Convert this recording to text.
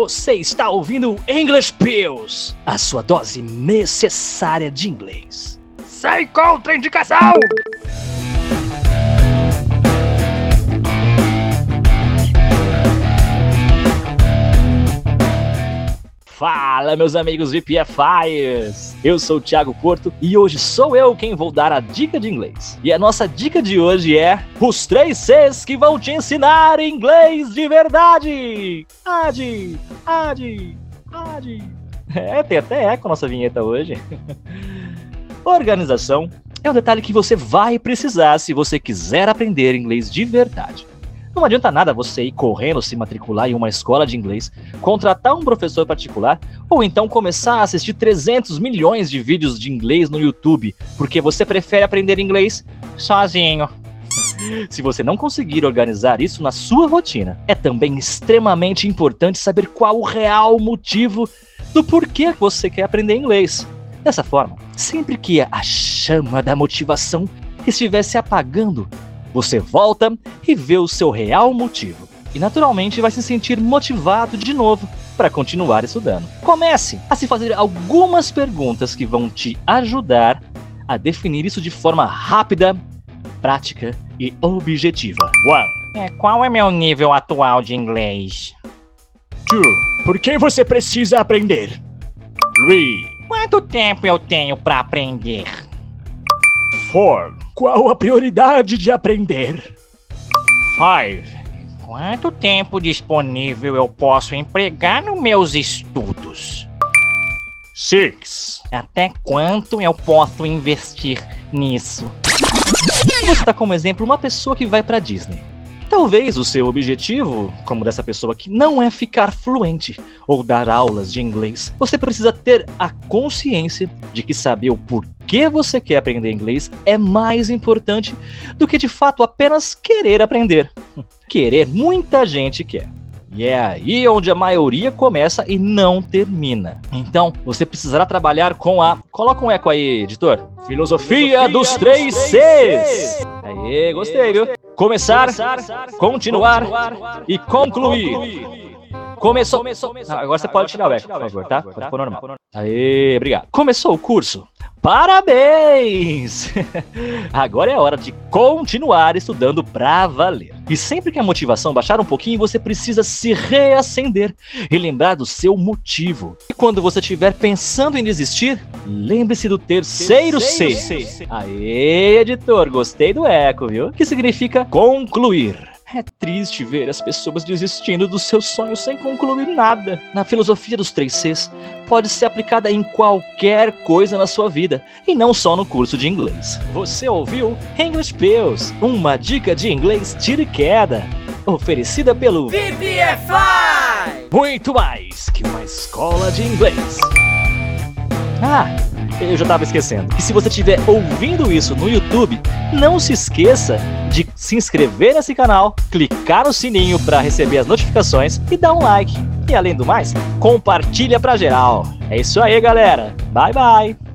Você está ouvindo English Pills, a sua dose necessária de inglês. Sem contraindicação! Fala, meus amigos VPFIers! Eu sou o Thiago Porto e hoje sou eu quem vou dar a dica de inglês. E a nossa dica de hoje é os três Cs que vão te ensinar inglês de verdade! Ade, ade, ade. É, tem até eco a nossa vinheta hoje. Organização é um detalhe que você vai precisar se você quiser aprender inglês de verdade. Não adianta nada você ir correndo se matricular em uma escola de inglês, contratar um professor particular ou então começar a assistir 300 milhões de vídeos de inglês no YouTube, porque você prefere aprender inglês sozinho. Se você não conseguir organizar isso na sua rotina, é também extremamente importante saber qual o real motivo do porquê você quer aprender inglês. Dessa forma, sempre que a chama da motivação estiver se apagando, você volta e vê o seu real motivo. E naturalmente vai se sentir motivado de novo para continuar estudando. Comece a se fazer algumas perguntas que vão te ajudar a definir isso de forma rápida, prática e objetiva. 1. É, qual é meu nível atual de inglês? 2. Por que você precisa aprender? 3. Quanto tempo eu tenho para aprender? 4. Qual a prioridade de aprender? 5. Quanto tempo disponível eu posso empregar nos meus estudos? 6. Até quanto eu posso investir nisso? Você está como exemplo uma pessoa que vai para Disney. Talvez o seu objetivo, como dessa pessoa aqui, não é ficar fluente ou dar aulas de inglês. Você precisa ter a consciência de que saber o porquê você quer aprender inglês é mais importante do que de fato apenas querer aprender. Querer, muita gente quer. E é aí onde a maioria começa e não termina. Então, você precisará trabalhar com a. Coloca um eco aí, editor. Filosofia, Filosofia dos, dos três Cs. Aê, gostei, viu? Começar, continuar e concluir. Começou. agora você pode tirar o eco, por favor, tá? Pode pôr normal. Aê, obrigado. Começou o curso. Parabéns! Agora é hora de continuar estudando pra valer. E sempre que a motivação baixar um pouquinho, você precisa se reacender e lembrar do seu motivo. E quando você estiver pensando em desistir, lembre-se do terceiro, terceiro C. Aê, editor, gostei do eco, viu? Que significa concluir. É triste ver as pessoas desistindo dos seus sonhos sem concluir nada. Na filosofia dos três Cs, pode ser aplicada em qualquer coisa na sua vida, e não só no curso de inglês. Você ouviu English Pills, uma dica de inglês tira e queda, oferecida pelo VPFI! Muito mais que uma escola de inglês. Ah, eu já estava esquecendo. E se você estiver ouvindo isso no YouTube, não se esqueça de se inscrever nesse canal, clicar no sininho para receber as notificações e dar um like. E além do mais, compartilha para geral. É isso aí, galera. Bye bye.